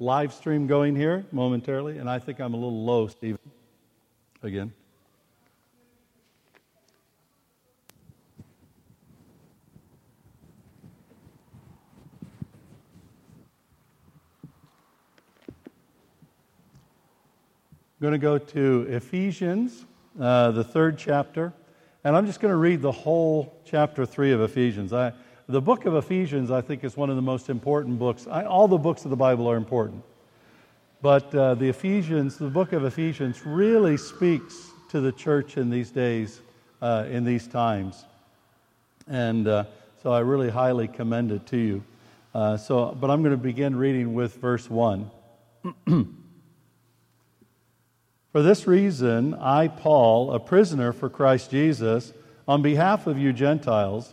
live stream going here momentarily, and I think I'm a little low, Stephen. Again. I'm going to go to Ephesians, uh, the third chapter, and I'm just going to read the whole chapter 3 of Ephesians. I, the book of Ephesians, I think, is one of the most important books. I, all the books of the Bible are important. But uh, the Ephesians, the book of Ephesians, really speaks to the church in these days, uh, in these times. And uh, so I really highly commend it to you. Uh, so, but I'm going to begin reading with verse 1. For this reason, I, Paul, a prisoner for Christ Jesus, on behalf of you Gentiles,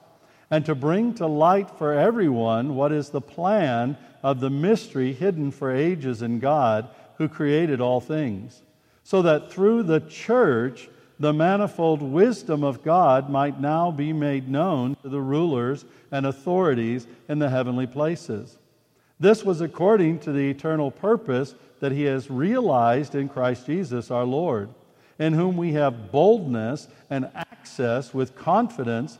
and to bring to light for everyone what is the plan of the mystery hidden for ages in God who created all things, so that through the church the manifold wisdom of God might now be made known to the rulers and authorities in the heavenly places. This was according to the eternal purpose that he has realized in Christ Jesus our Lord, in whom we have boldness and access with confidence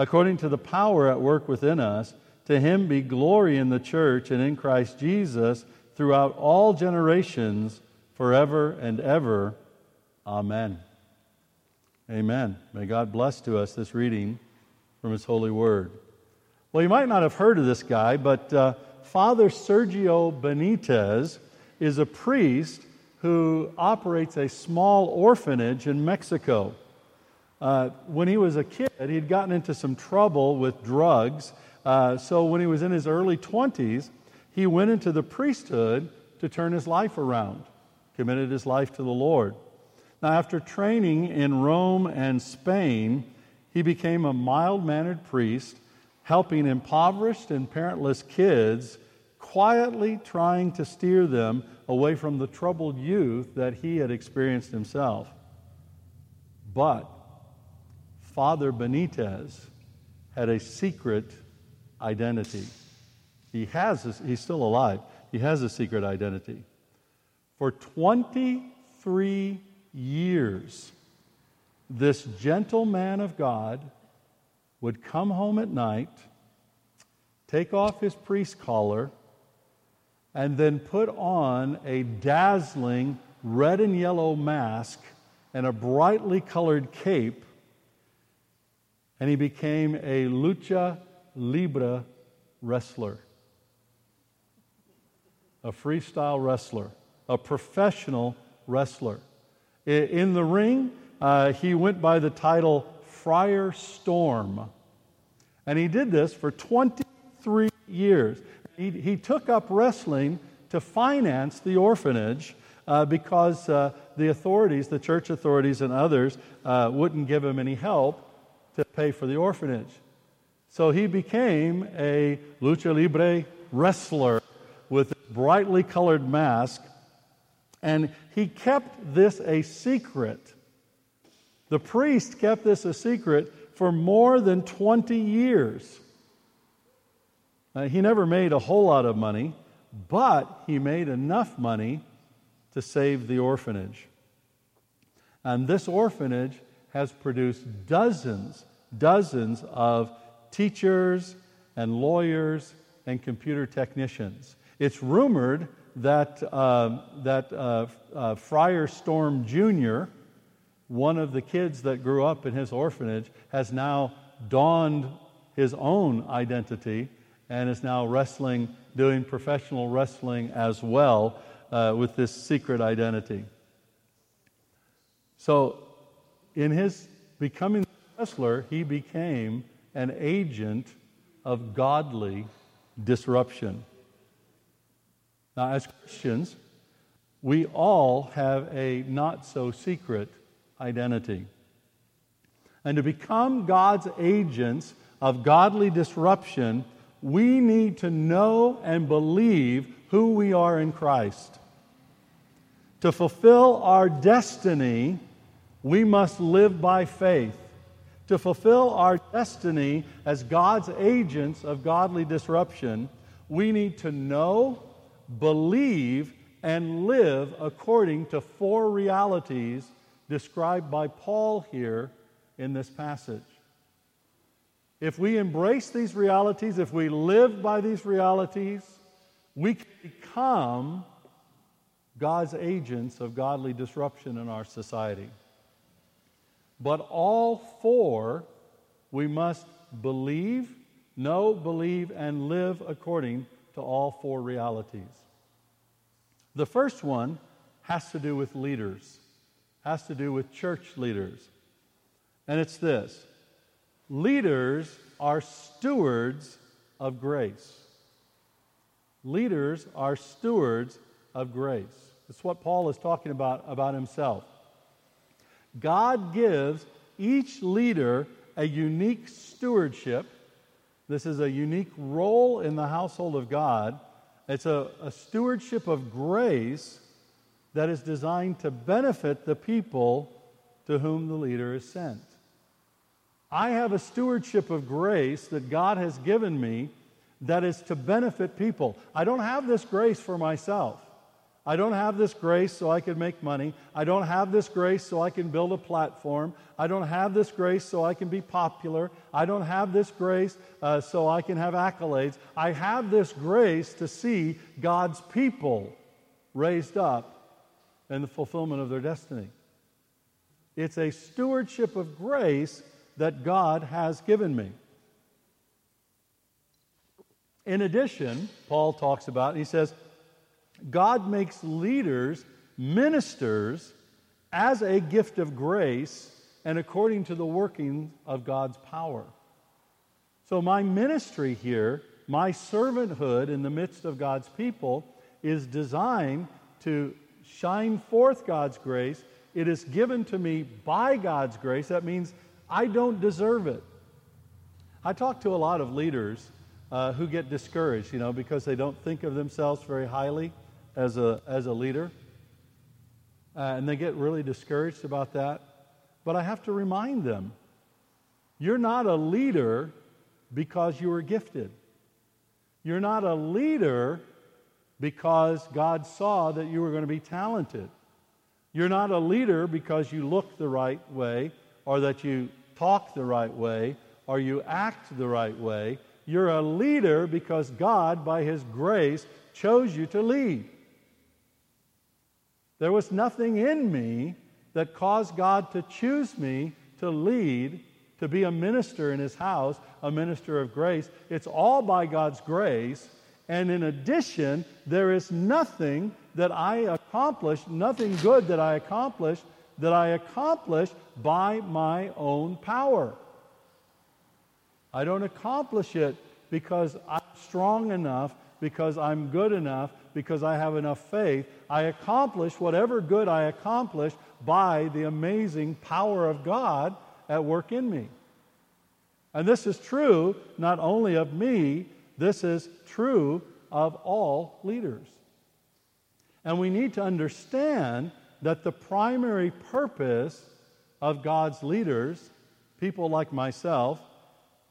according to the power at work within us, to him be glory in the church and in Christ Jesus throughout all generations, forever and ever. Amen. Amen. May God bless to us this reading from his holy word. Well, you might not have heard of this guy, but uh, Father Sergio Benitez is a priest who operates a small orphanage in Mexico. Uh, when he was a kid, he'd gotten into some trouble with drugs. Uh, so when he was in his early 20s, he went into the priesthood to turn his life around, committed his life to the Lord. Now, after training in Rome and Spain, he became a mild mannered priest, helping impoverished and parentless kids quietly trying to steer them away from the troubled youth that he had experienced himself. But Father Benitez had a secret identity. He has, a, he's still alive. He has a secret identity. For 23 years, this gentle man of God would come home at night, take off his priest collar, and then put on a dazzling red and yellow mask and a brightly colored cape, and he became a lucha libre wrestler, a freestyle wrestler, a professional wrestler. In the ring, uh, he went by the title Friar Storm. And he did this for 23 years. He, he took up wrestling to finance the orphanage uh, because uh, the authorities, the church authorities and others, uh, wouldn't give him any help to pay for the orphanage. So he became a lucha libre wrestler with a brightly colored mask, and he kept this a secret. The priest kept this a secret for more than 20 years. Uh, he never made a whole lot of money, but he made enough money to save the orphanage. And this orphanage has produced dozens, dozens of teachers and lawyers and computer technicians. It's rumored that, uh, that uh, uh, Friar Storm Jr., one of the kids that grew up in his orphanage, has now donned his own identity and is now wrestling, doing professional wrestling as well uh, with this secret identity. So, in his becoming wrestler, he became an agent of godly disruption. Now, as Christians, we all have a not so secret identity. And to become God's agents of godly disruption, we need to know and believe who we are in Christ. To fulfill our destiny, we must live by faith. To fulfill our destiny as God's agents of godly disruption, we need to know, believe, and live according to four realities described by Paul here in this passage. If we embrace these realities, if we live by these realities, we can become God's agents of godly disruption in our society. But all four, we must believe, know, believe, and live according to all four realities. The first one has to do with leaders, has to do with church leaders. And it's this leaders are stewards of grace. Leaders are stewards of grace. It's what Paul is talking about about himself. God gives each leader a unique stewardship. This is a unique role in the household of God. It's a, a stewardship of grace that is designed to benefit the people to whom the leader is sent. I have a stewardship of grace that God has given me that is to benefit people. I don't have this grace for myself. I don't have this grace so I can make money. I don't have this grace so I can build a platform. I don't have this grace so I can be popular. I don't have this grace uh, so I can have accolades. I have this grace to see God's people raised up in the fulfillment of their destiny. It's a stewardship of grace that God has given me. In addition, Paul talks about, he says, God makes leaders ministers as a gift of grace and according to the working of God's power. So, my ministry here, my servanthood in the midst of God's people, is designed to shine forth God's grace. It is given to me by God's grace. That means I don't deserve it. I talk to a lot of leaders uh, who get discouraged, you know, because they don't think of themselves very highly as a, as a leader. Uh, and they get really discouraged about that. But I have to remind them you're not a leader because you were gifted. You're not a leader because God saw that you were going to be talented. You're not a leader because you look the right way or that you talk the right way or you act the right way. You're a leader because God, by His grace, chose you to lead. There was nothing in me that caused God to choose me to lead, to be a minister in His house, a minister of grace. It's all by God's grace. And in addition, there is nothing that I accomplished, nothing good that I accomplished that I accomplish by my own power. I don't accomplish it because I'm strong enough, because I'm good enough, because I have enough faith. I accomplish whatever good I accomplish by the amazing power of God at work in me. And this is true not only of me, this is true of all leaders. And we need to understand that the primary purpose of God's leaders, people like myself,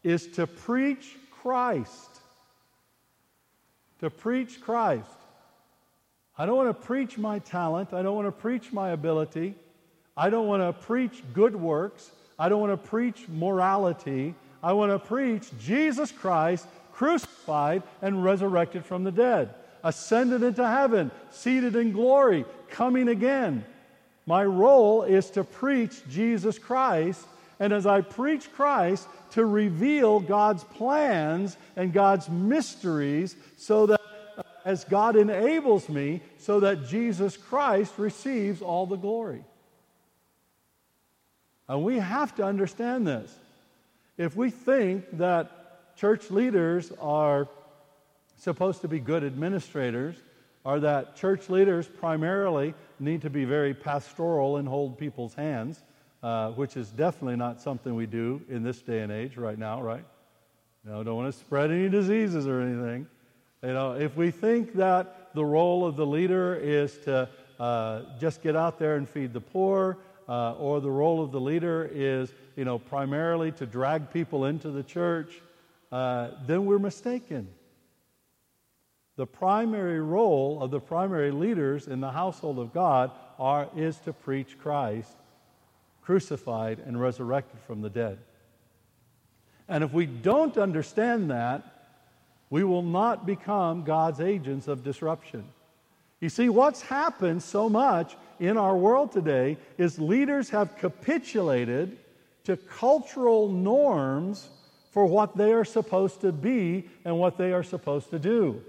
is to preach Christ. To preach Christ. I don't want to preach my talent. I don't want to preach my ability. I don't want to preach good works. I don't want to preach morality. I want to preach Jesus Christ crucified and resurrected from the dead, ascended into heaven, seated in glory, coming again. My role is to preach Jesus Christ, and as I preach Christ, to reveal God's plans and God's mysteries so that as God enables me so that Jesus Christ receives all the glory. And we have to understand this. If we think that church leaders are supposed to be good administrators, or that church leaders primarily need to be very pastoral and hold people's hands, uh, which is definitely not something we do in this day and age right now, right? Know, don't want to spread any diseases or anything. You know, if we think that the role of the leader is to uh, just get out there and feed the poor, uh, or the role of the leader is, you know, primarily to drag people into the church, uh, then we're mistaken. The primary role of the primary leaders in the household of God are, is to preach Christ crucified and resurrected from the dead. And if we don't understand that, we will not become God's agents of disruption. You see, what's happened so much in our world today is leaders have capitulated to cultural norms for what they are supposed to be and what they are supposed to do.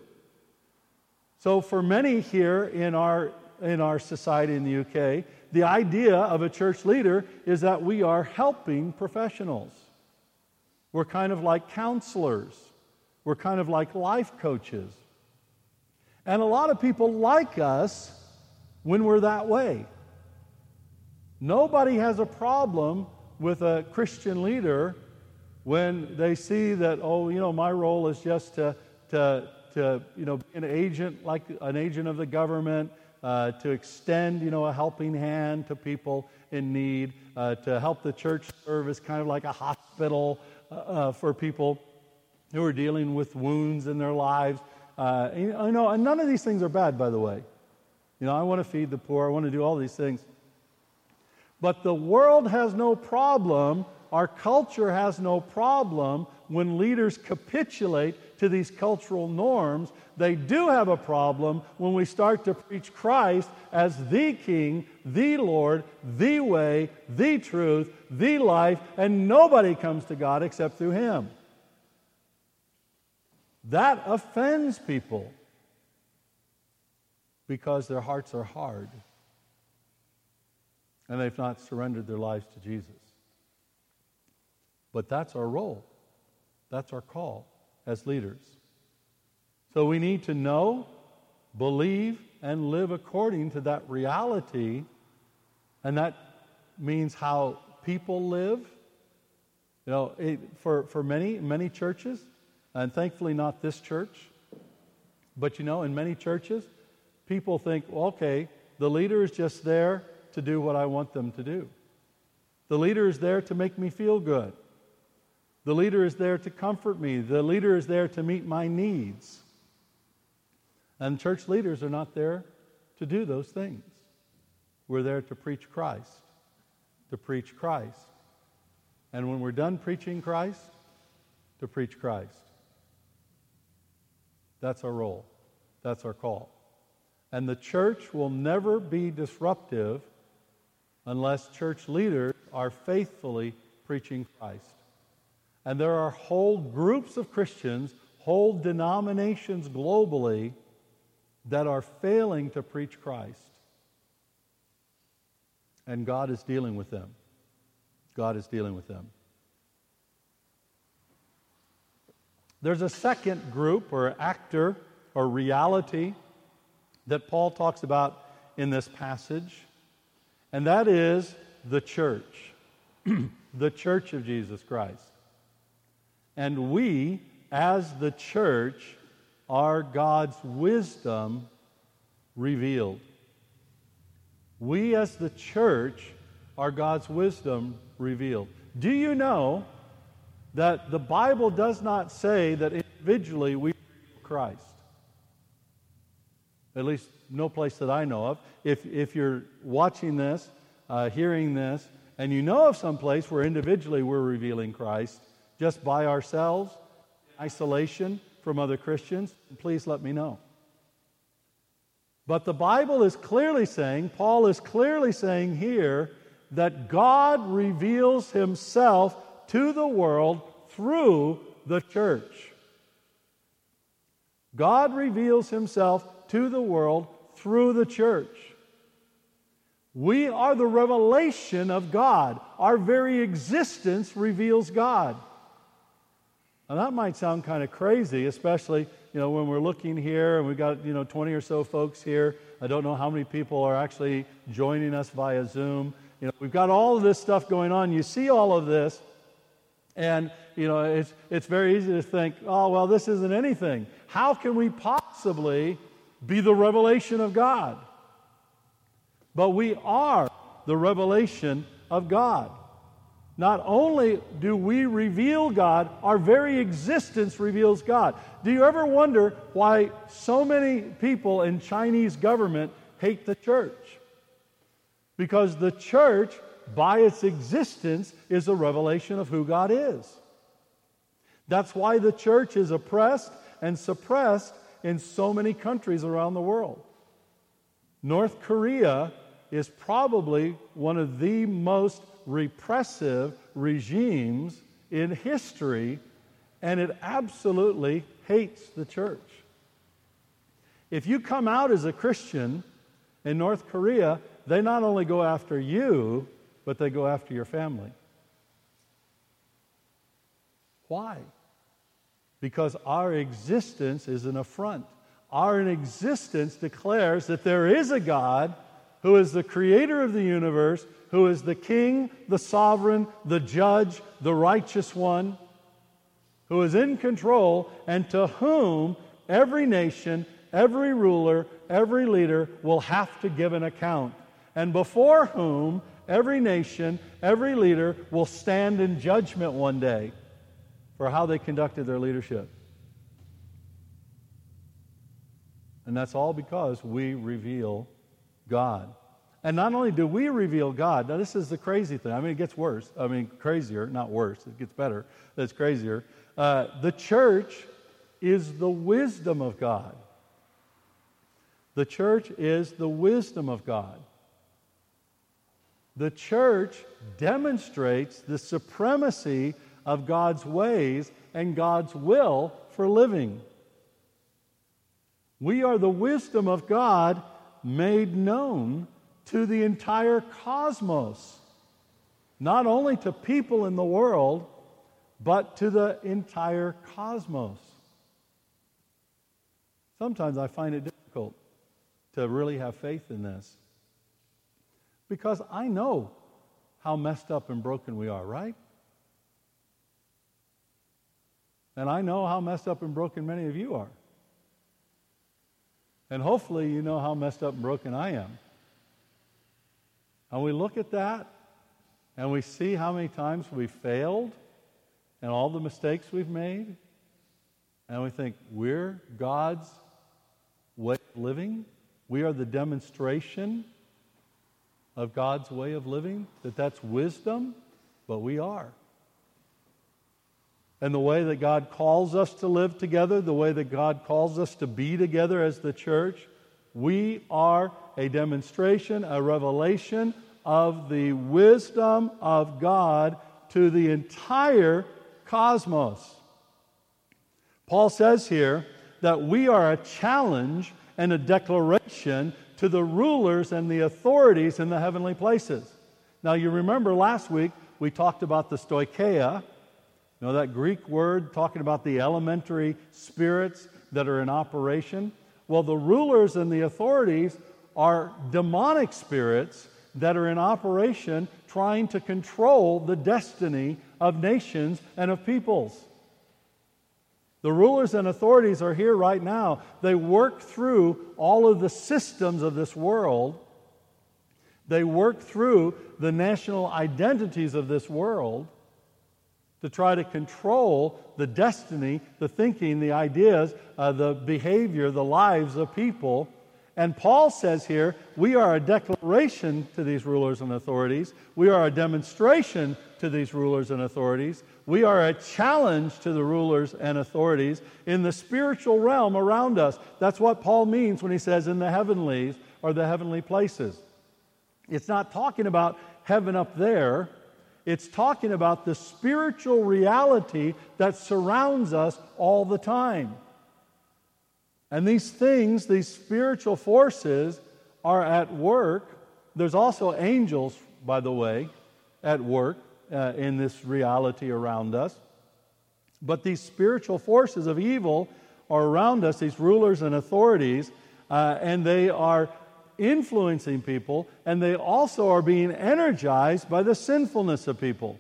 So, for many here in our, in our society in the UK, the idea of a church leader is that we are helping professionals. We're kind of like counselors. We're kind of like life coaches. And a lot of people like us when we're that way. Nobody has a problem with a Christian leader when they see that, oh, you know, my role is just to, to, to you know, be an agent, like an agent of the government, uh, to extend, you know, a helping hand to people in need, uh, to help the church serve as kind of like a hospital uh, uh for people who are dealing with wounds in their lives. Uh, you know, and none of these things are bad, by the way. You know, I want to feed the poor, I want to do all these things. But the world has no problem, our culture has no problem when leaders capitulate to these cultural norms. They do have a problem when we start to preach Christ as the King, the Lord, the way, the truth, the life, and nobody comes to God except through Him. That offends people because their hearts are hard and they've not surrendered their lives to Jesus. But that's our role, that's our call as leaders. So we need to know, believe, and live according to that reality, and that means how people live. You know, it, for, for many, many churches, and thankfully, not this church. But you know, in many churches, people think, well, okay, the leader is just there to do what I want them to do. The leader is there to make me feel good. The leader is there to comfort me. The leader is there to meet my needs. And church leaders are not there to do those things. We're there to preach Christ, to preach Christ. And when we're done preaching Christ, to preach Christ. That's our role. That's our call. And the church will never be disruptive unless church leaders are faithfully preaching Christ. And there are whole groups of Christians, whole denominations globally that are failing to preach Christ. And God is dealing with them. God is dealing with them. There's a second group or actor or reality that Paul talks about in this passage, and that is the church, the church of Jesus Christ. And we, as the church, are God's wisdom revealed. We, as the church, are God's wisdom revealed. Do you know that the Bible does not say that individually we reveal Christ? At least, no place that I know of. If, if you're watching this, uh, hearing this, and you know of some place where individually we're revealing Christ just by ourselves, isolation from other Christians, please let me know. But the Bible is clearly saying, Paul is clearly saying here, that God reveals himself to the world through the church. God reveals himself to the world through the church. We are the revelation of God. Our very existence reveals God. Now that might sound kind of crazy, especially you know when we're looking here and we've got you know 20 or so folks here. I don't know how many people are actually joining us via Zoom. You know, we've got all of this stuff going on. You see all of this, and you know it's it's very easy to think, oh well, this isn't anything. How can we possibly be the revelation of God? But we are the revelation of God. Not only do we reveal God, our very existence reveals God. Do you ever wonder why so many people in Chinese government hate the church? Because the church, by its existence, is a revelation of who God is. That's why the church is oppressed and suppressed in so many countries around the world. North Korea is probably one of the most repressive regimes in history, and it absolutely hates the church. If you come out as a Christian in North Korea, they not only go after you, but they go after your family. Why? Because our existence is an affront. Our existence declares that there is a God who is the creator of the universe, who is the king, the sovereign, the judge, the righteous one, who is in control, and to whom every nation, every ruler, every leader will have to give an account, and before whom every nation, every leader will stand in judgment one day for how they conducted their leadership. And that's all because we reveal God. And not only do we reveal God, now this is the crazy thing. I mean, it gets worse. I mean, crazier, not worse. It gets better. It's crazier. Uh, the church is the wisdom of God. The church is the wisdom of God. The church demonstrates the supremacy of God's ways and God's will for living. We are the wisdom of God made known to the entire cosmos, not only to people in the world, but to the entire cosmos. Sometimes I find it difficult to really have faith in this because I know how messed up and broken we are, right? And I know how messed up and broken many of you are. And hopefully, you know how messed up and broken I am. And we look at that and we see how many times we failed and all the mistakes we've made. And we think, we're God's way of living. We are the demonstration of God's way of living, that that's wisdom, but we are. And the way that God calls us to live together, the way that God calls us to be together as the church, we are a demonstration, a revelation of the wisdom of God to the entire cosmos. Paul says here that we are a challenge and a declaration to the rulers and the authorities in the heavenly places. Now, you remember last week we talked about the stoicheia, you know, that Greek word talking about the elementary spirits that are in operation. Well, the rulers and the authorities are demonic spirits that are in operation trying to control the destiny of nations and of peoples. The rulers and authorities are here right now. They work through all of the systems of this world. They work through the national identities of this world to try to control the destiny, the thinking, the ideas, uh, the behavior, the lives of people. And Paul says here, we are a declaration to these rulers and authorities. We are a demonstration to these rulers and authorities. We are a challenge to the rulers and authorities in the spiritual realm around us. That's what Paul means when he says in the heavenlies or the heavenly places. It's not talking about heaven up there. It's talking about the spiritual reality that surrounds us all the time. And these things, these spiritual forces, are at work. There's also angels, by the way, at work uh, in this reality around us. But these spiritual forces of evil are around us, these rulers and authorities, uh, and they are influencing people, and they also are being energized by the sinfulness of people.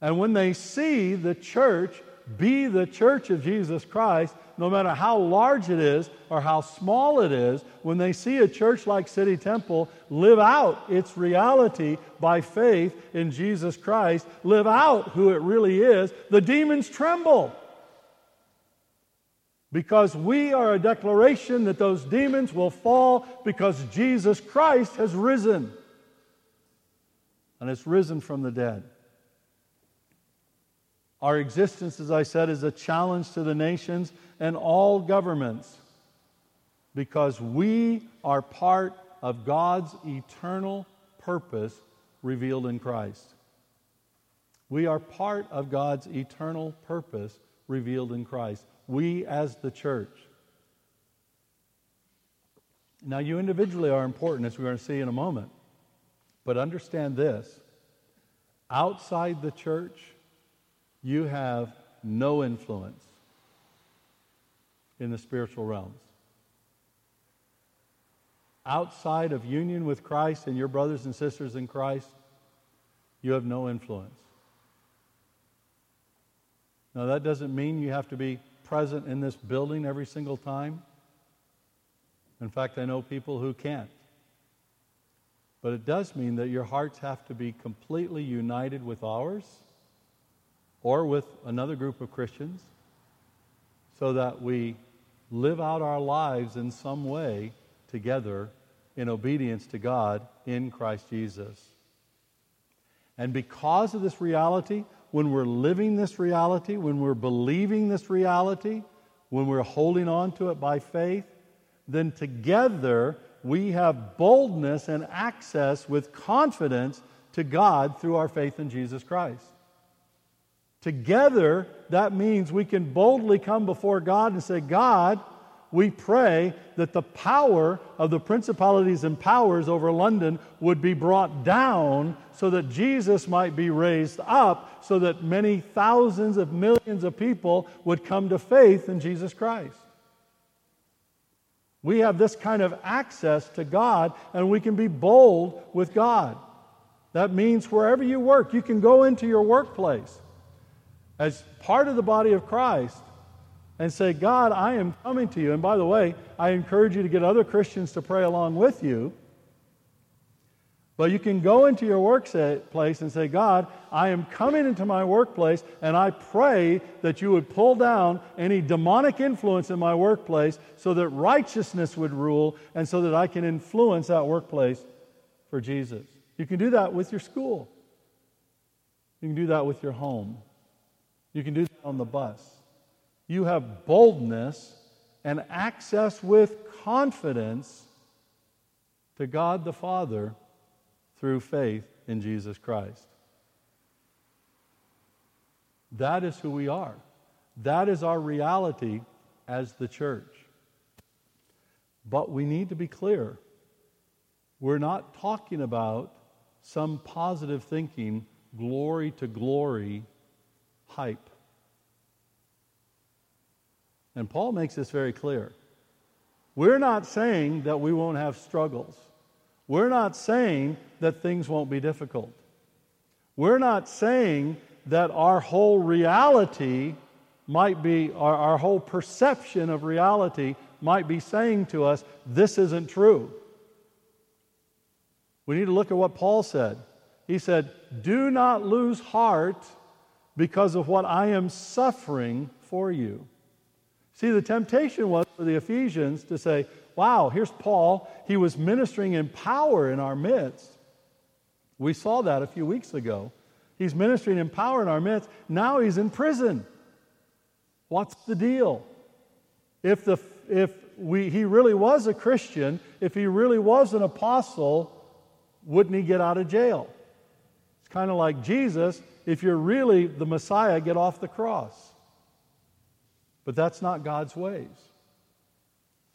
And when they see the church be the church of Jesus Christ, no matter how large it is or how small it is, when they see a church like City Temple live out its reality by faith in Jesus Christ, live out who it really is, the demons tremble. Because we are a declaration that those demons will fall because Jesus Christ has risen. And it's risen from the dead. Our existence, as I said, is a challenge to the nations and all governments because we are part of God's eternal purpose revealed in Christ. We are part of God's eternal purpose revealed in Christ we as the church. Now, you individually are important, as we're going to see in a moment. But understand this outside the church, you have no influence in the spiritual realms. Outside of union with Christ and your brothers and sisters in Christ, you have no influence. Now, that doesn't mean you have to be present in this building every single time. In fact, I know people who can't. But it does mean that your hearts have to be completely united with ours or with another group of Christians so that we live out our lives in some way together in obedience to God in Christ Jesus. And because of this reality, when we're living this reality, when we're believing this reality, when we're holding on to it by faith, then together we have boldness and access with confidence to God through our faith in Jesus Christ. Together, that means we can boldly come before God and say, God, we pray that the power of the principalities and powers over London would be brought down so that Jesus might be raised up, so that many thousands of millions of people would come to faith in Jesus Christ. We have this kind of access to God, and we can be bold with God. That means wherever you work, you can go into your workplace as part of the body of Christ and say, God, I am coming to you. And by the way, I encourage you to get other Christians to pray along with you. But you can go into your workplace and say, God, I am coming into my workplace, and I pray that you would pull down any demonic influence in my workplace so that righteousness would rule and so that I can influence that workplace for Jesus. You can do that with your school, you can do that with your home, you can do that on the bus you have boldness and access with confidence to God the Father through faith in Jesus Christ. That is who we are. That is our reality as the church. But we need to be clear we're not talking about some positive thinking, glory to glory hype. And Paul makes this very clear. We're not saying that we won't have struggles. We're not saying that things won't be difficult. We're not saying that our whole reality might be, our, our whole perception of reality might be saying to us, this isn't true. We need to look at what Paul said. He said, Do not lose heart because of what I am suffering for you. See, the temptation was for the Ephesians to say, Wow, here's Paul. He was ministering in power in our midst. We saw that a few weeks ago. He's ministering in power in our midst. Now he's in prison. What's the deal? If, the, if we, he really was a Christian, if he really was an apostle, wouldn't he get out of jail? It's kind of like Jesus. If you're really the Messiah, get off the cross. But that's not God's ways.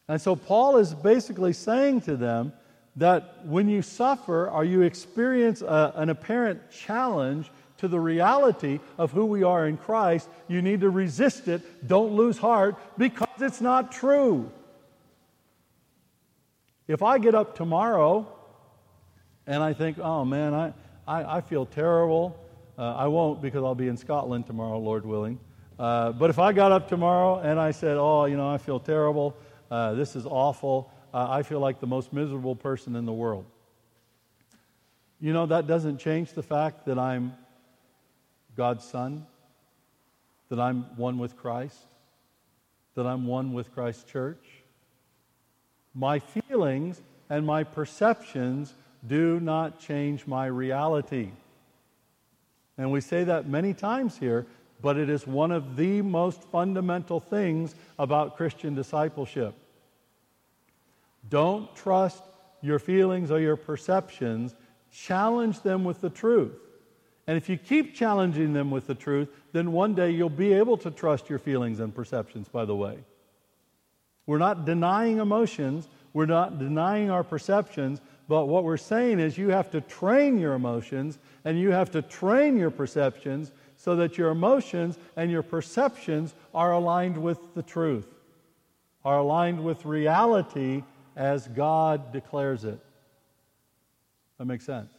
And so Paul is basically saying to them that when you suffer or you experience a, an apparent challenge to the reality of who we are in Christ, you need to resist it. Don't lose heart because it's not true. If I get up tomorrow and I think, oh man, I, I, I feel terrible. Uh, I won't because I'll be in Scotland tomorrow, Lord willing. Uh, but if I got up tomorrow and I said, oh, you know, I feel terrible, uh, this is awful, uh, I feel like the most miserable person in the world. You know, that doesn't change the fact that I'm God's son, that I'm one with Christ, that I'm one with Christ's church. My feelings and my perceptions do not change my reality. And we say that many times here, but it is one of the most fundamental things about Christian discipleship. Don't trust your feelings or your perceptions, challenge them with the truth. And if you keep challenging them with the truth, then one day you'll be able to trust your feelings and perceptions, by the way. We're not denying emotions, we're not denying our perceptions, but what we're saying is you have to train your emotions and you have to train your perceptions so that your emotions and your perceptions are aligned with the truth, are aligned with reality as God declares it. That makes sense.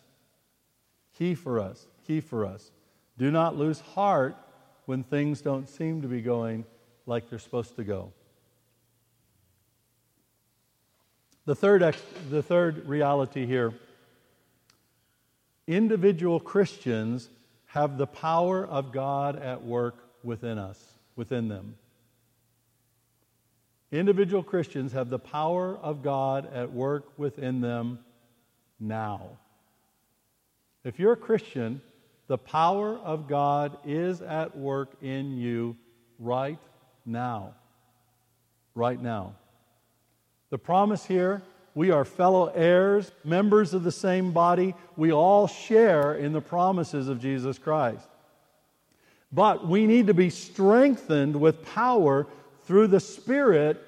Key for us, key for us. Do not lose heart when things don't seem to be going like they're supposed to go. The third, the third reality here individual Christians have the power of God at work within us, within them. Individual Christians have the power of God at work within them now. If you're a Christian, the power of God is at work in you right now. Right now. The promise here we are fellow heirs, members of the same body. We all share in the promises of Jesus Christ. But we need to be strengthened with power through the Spirit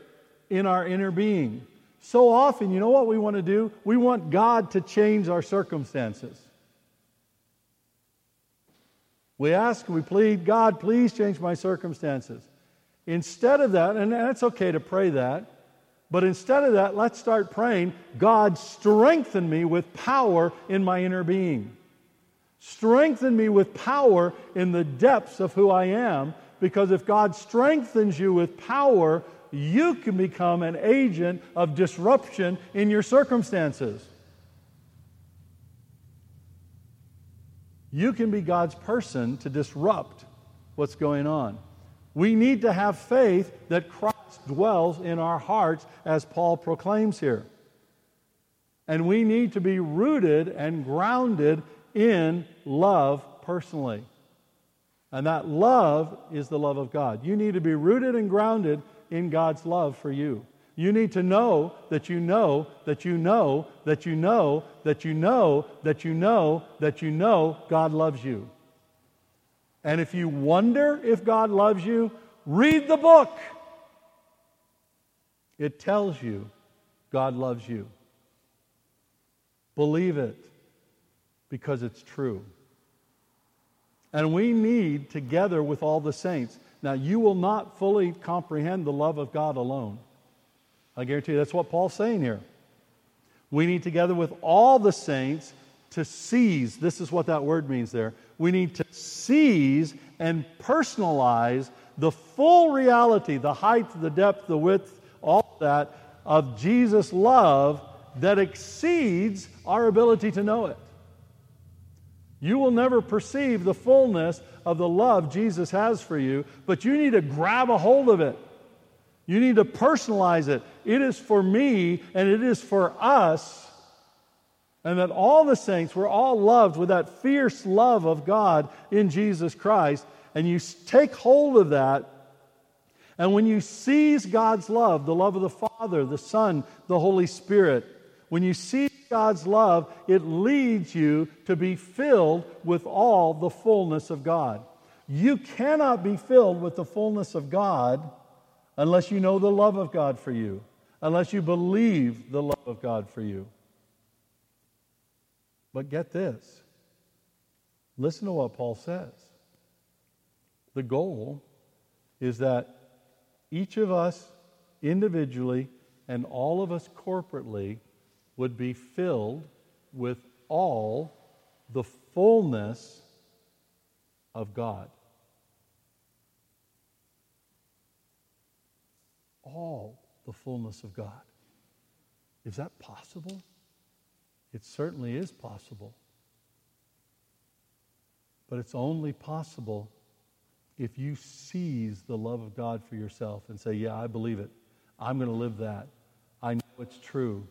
in our inner being. So often, you know what we want to do? We want God to change our circumstances. We ask, we plead, God, please change my circumstances. Instead of that, and it's okay to pray that, but instead of that, let's start praying God, strengthen me with power in my inner being. Strengthen me with power in the depths of who I am, because if God strengthens you with power, you can become an agent of disruption in your circumstances. You can be God's person to disrupt what's going on. We need to have faith that Christ dwells in our hearts, as Paul proclaims here. And we need to be rooted and grounded in love personally. And that love is the love of God. You need to be rooted and grounded in God's love for you. You need to know that you know that you know that you know that you know that you know that you know God loves you. And if you wonder if God loves you, read the book. It tells you God loves you. Believe it because it's true. And we need, together with all the saints, now you will not fully comprehend the love of God alone. I guarantee you that's what Paul's saying here. We need, together with all the saints, to seize. This is what that word means there. We need to seize and personalize the full reality, the height, the depth, the width, all that of Jesus' love that exceeds our ability to know it. You will never perceive the fullness of the love Jesus has for you, but you need to grab a hold of it. You need to personalize it. It is for me and it is for us. And that all the saints were all loved with that fierce love of God in Jesus Christ. And you take hold of that. And when you seize God's love, the love of the Father, the Son, the Holy Spirit, when you seize God's love, it leads you to be filled with all the fullness of God. You cannot be filled with the fullness of God unless you know the love of God for you, unless you believe the love of God for you. But get this listen to what Paul says. The goal is that each of us individually and all of us corporately would be filled with all the fullness of God. All the fullness of God. Is that possible? It certainly is possible. But it's only possible if you seize the love of God for yourself and say, Yeah, I believe it. I'm going to live that. I know it's true.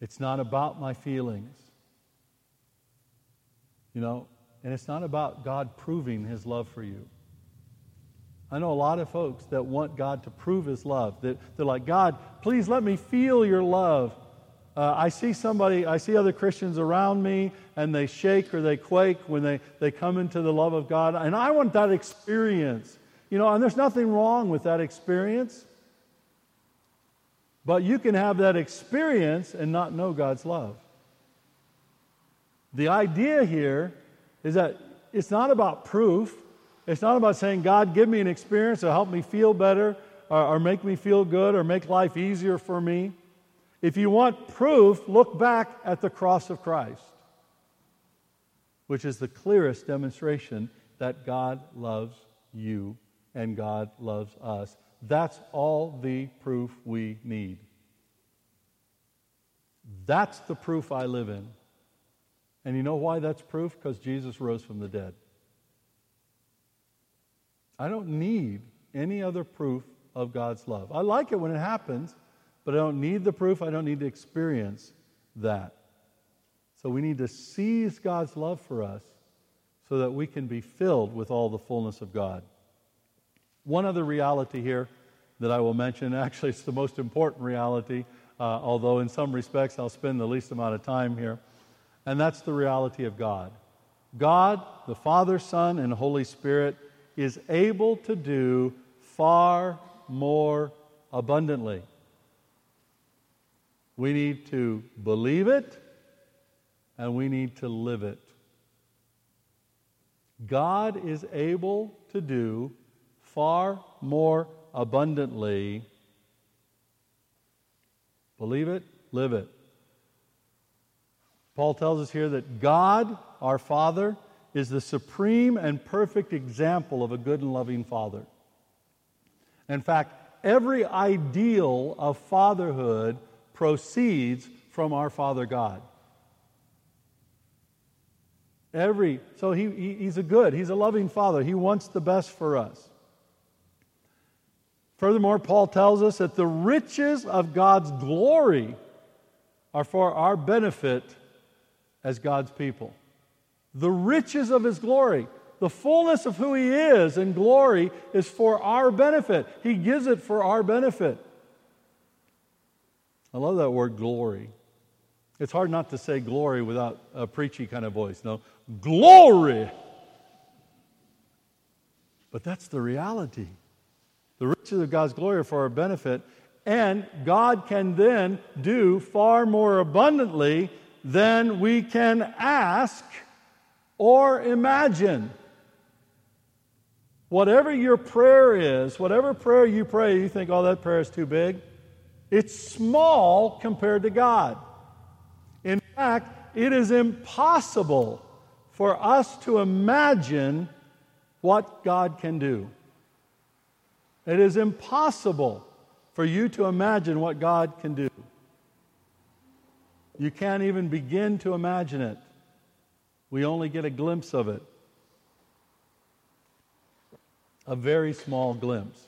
It's not about my feelings. You know, and it's not about God proving his love for you. I know a lot of folks that want God to prove his love. That they're like, God, please let me feel your love. Uh, I see somebody, I see other Christians around me, and they shake or they quake when they, they come into the love of God. And I want that experience. You know, and there's nothing wrong with that experience. But you can have that experience and not know God's love. The idea here is that it's not about proof. It's not about saying, God, give me an experience to help me feel better or, or make me feel good or make life easier for me. If you want proof, look back at the cross of Christ, which is the clearest demonstration that God loves you and God loves us. That's all the proof we need. That's the proof I live in. And you know why that's proof? Because Jesus rose from the dead. I don't need any other proof of God's love. I like it when it happens, but I don't need the proof. I don't need to experience that. So we need to seize God's love for us so that we can be filled with all the fullness of God. One other reality here that I will mention, actually, it's the most important reality, uh, although in some respects I'll spend the least amount of time here, and that's the reality of God. God, the Father, Son, and Holy Spirit, is able to do far more abundantly. We need to believe it and we need to live it. God is able to do far more abundantly. Believe it, live it. Paul tells us here that God, our Father, is the supreme and perfect example of a good and loving Father. In fact, every ideal of fatherhood proceeds from our Father God. Every so he, he, he's a good, he's a loving father. He wants the best for us. Furthermore, Paul tells us that the riches of God's glory are for our benefit as God's people. The riches of his glory, the fullness of who he is in glory is for our benefit. He gives it for our benefit. I love that word glory. It's hard not to say glory without a preachy kind of voice. No, glory. But that's the reality. The riches of God's glory are for our benefit, and God can then do far more abundantly than we can ask or imagine. Whatever your prayer is, whatever prayer you pray, you think, oh, that prayer is too big. It's small compared to God. In fact, it is impossible for us to imagine what God can do. It is impossible for you to imagine what God can do. You can't even begin to imagine it. We only get a glimpse of it. A very small glimpse.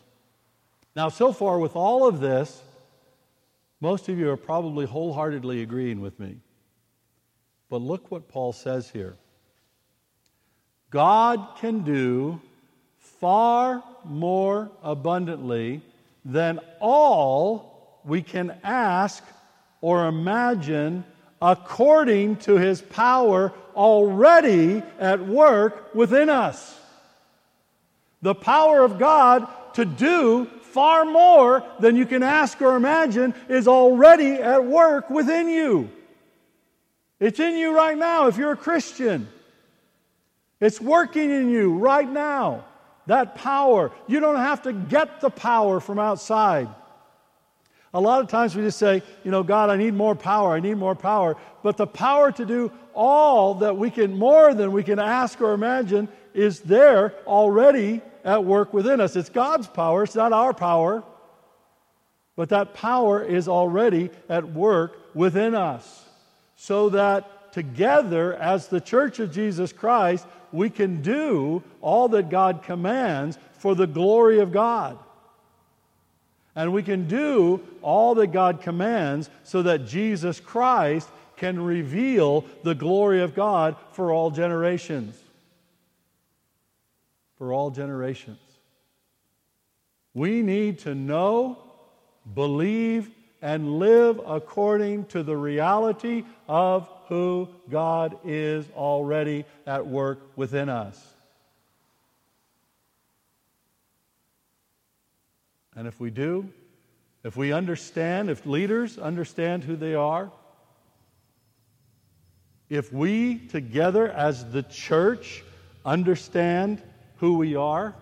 Now, so far, with all of this, most of you are probably wholeheartedly agreeing with me. But look what Paul says here God can do far more abundantly than all we can ask or imagine according to his power already at work within us. The power of God to do far more than you can ask or imagine is already at work within you. It's in you right now if you're a Christian. It's working in you right now. That power. You don't have to get the power from outside. A lot of times we just say, you know, God, I need more power, I need more power. But the power to do all that we can, more than we can ask or imagine, is there already at work within us. It's God's power, it's not our power. But that power is already at work within us. So that together, as the church of Jesus Christ, we can do all that God commands for the glory of God. And we can do all that God commands so that Jesus Christ can reveal the glory of God for all generations. For all generations. We need to know, believe, and live according to the reality of who God is already at work within us. And if we do, if we understand, if leaders understand who they are, if we together as the church understand who we are,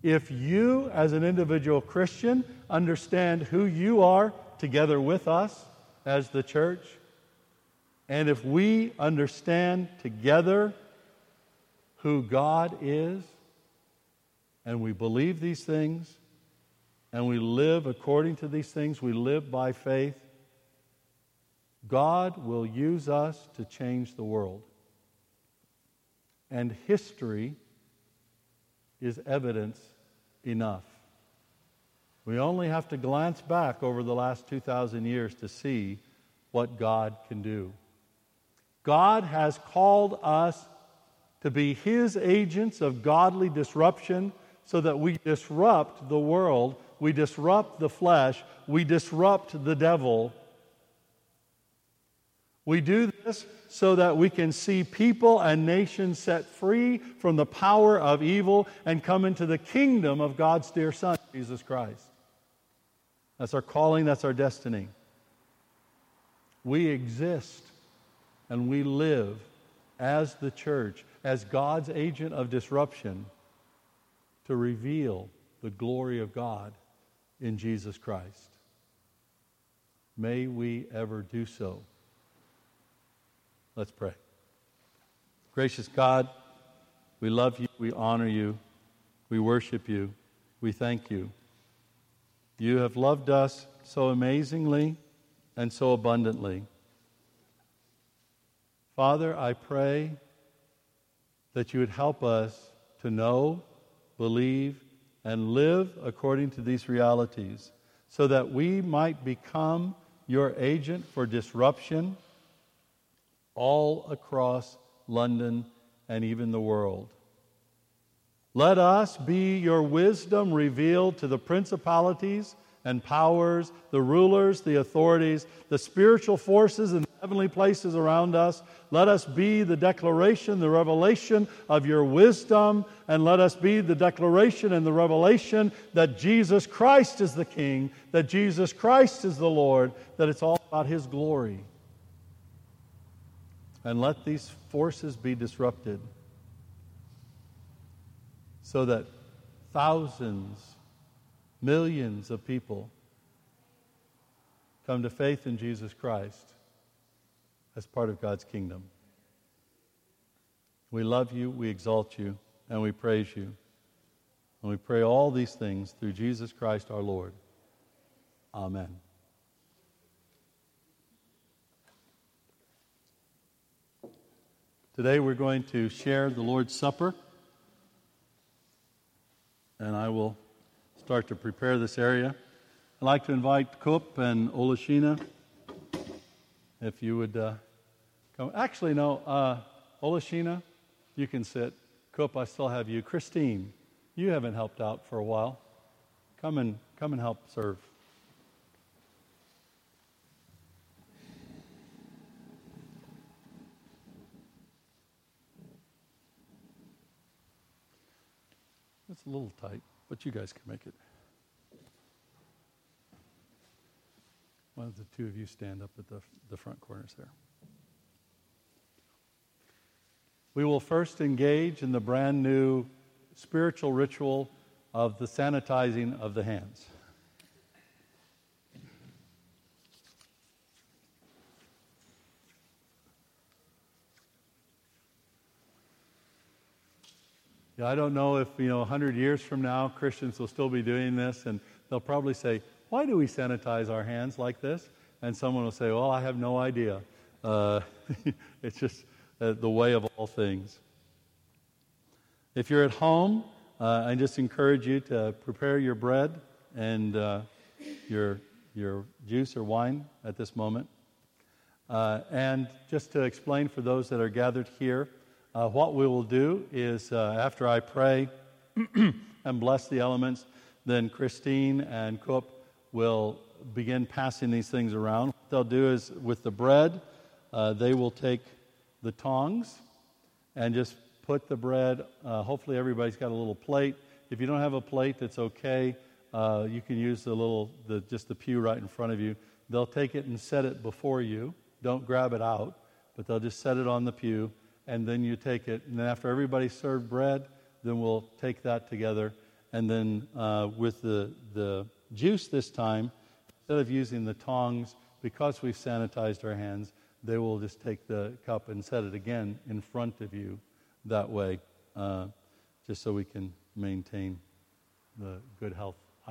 if you as an individual Christian understand who you are together with us as the church, and if we understand together who God is, and we believe these things, and we live according to these things, we live by faith, God will use us to change the world. And history is evidence enough. We only have to glance back over the last 2,000 years to see what God can do. God has called us to be His agents of godly disruption so that we disrupt the world we disrupt the flesh, we disrupt the devil. We do this so that we can see people and nations set free from the power of evil and come into the kingdom of God's dear Son, Jesus Christ. That's our calling, that's our destiny. We exist and we live as the church, as God's agent of disruption to reveal the glory of God in Jesus Christ. May we ever do so. Let's pray. Gracious God, we love you, we honor you, we worship you, we thank you. You have loved us so amazingly and so abundantly. Father, I pray that you would help us to know, believe, and live according to these realities so that we might become your agent for disruption all across London and even the world. Let us be your wisdom revealed to the principalities and powers, the rulers, the authorities, the spiritual forces in the heavenly places around us. Let us be the declaration, the revelation of your wisdom, and let us be the declaration and the revelation that Jesus Christ is the King, that Jesus Christ is the Lord, that it's all about His glory. And let these forces be disrupted so that thousands, millions of people come to faith in Jesus Christ as part of God's kingdom. We love you, we exalt you, and we praise you. And we pray all these things through Jesus Christ our Lord. Amen. Today we're going to share the Lord's Supper. And I will start to prepare this area. I'd like to invite Kup and Olashina, if you would uh, come. Actually, no, uh, Olashina, you can sit. Kup, I still have you. Christine, you haven't helped out for a while. Come and come and help serve. It's a little tight, but you guys can make it. Why don't the two of you stand up at the, the front corners there? We will first engage in the brand new spiritual ritual of the sanitizing of the hands. I don't know if, you know, 100 years from now, Christians will still be doing this, and they'll probably say, Why do we sanitize our hands like this? And someone will say, Well, I have no idea. Uh, it's just uh, the way of all things. If you're at home, uh, I just encourage you to prepare your bread and uh, your, your juice or wine at this moment. Uh, and just to explain for those that are gathered here, uh, what we will do is uh, after I pray and bless the elements, then Christine and Kup will begin passing these things around. What they'll do is with the bread, uh, they will take the tongs and just put the bread. Uh, hopefully, everybody's got a little plate. If you don't have a plate, that's okay. Uh, you can use the little, the, just the pew right in front of you. They'll take it and set it before you. Don't grab it out, but they'll just set it on the pew and then you take it. And then after everybody served bread, then we'll take that together. And then uh, with the, the juice this time, instead of using the tongs, because we've sanitized our hands, they will just take the cup and set it again in front of you that way, uh, just so we can maintain the good health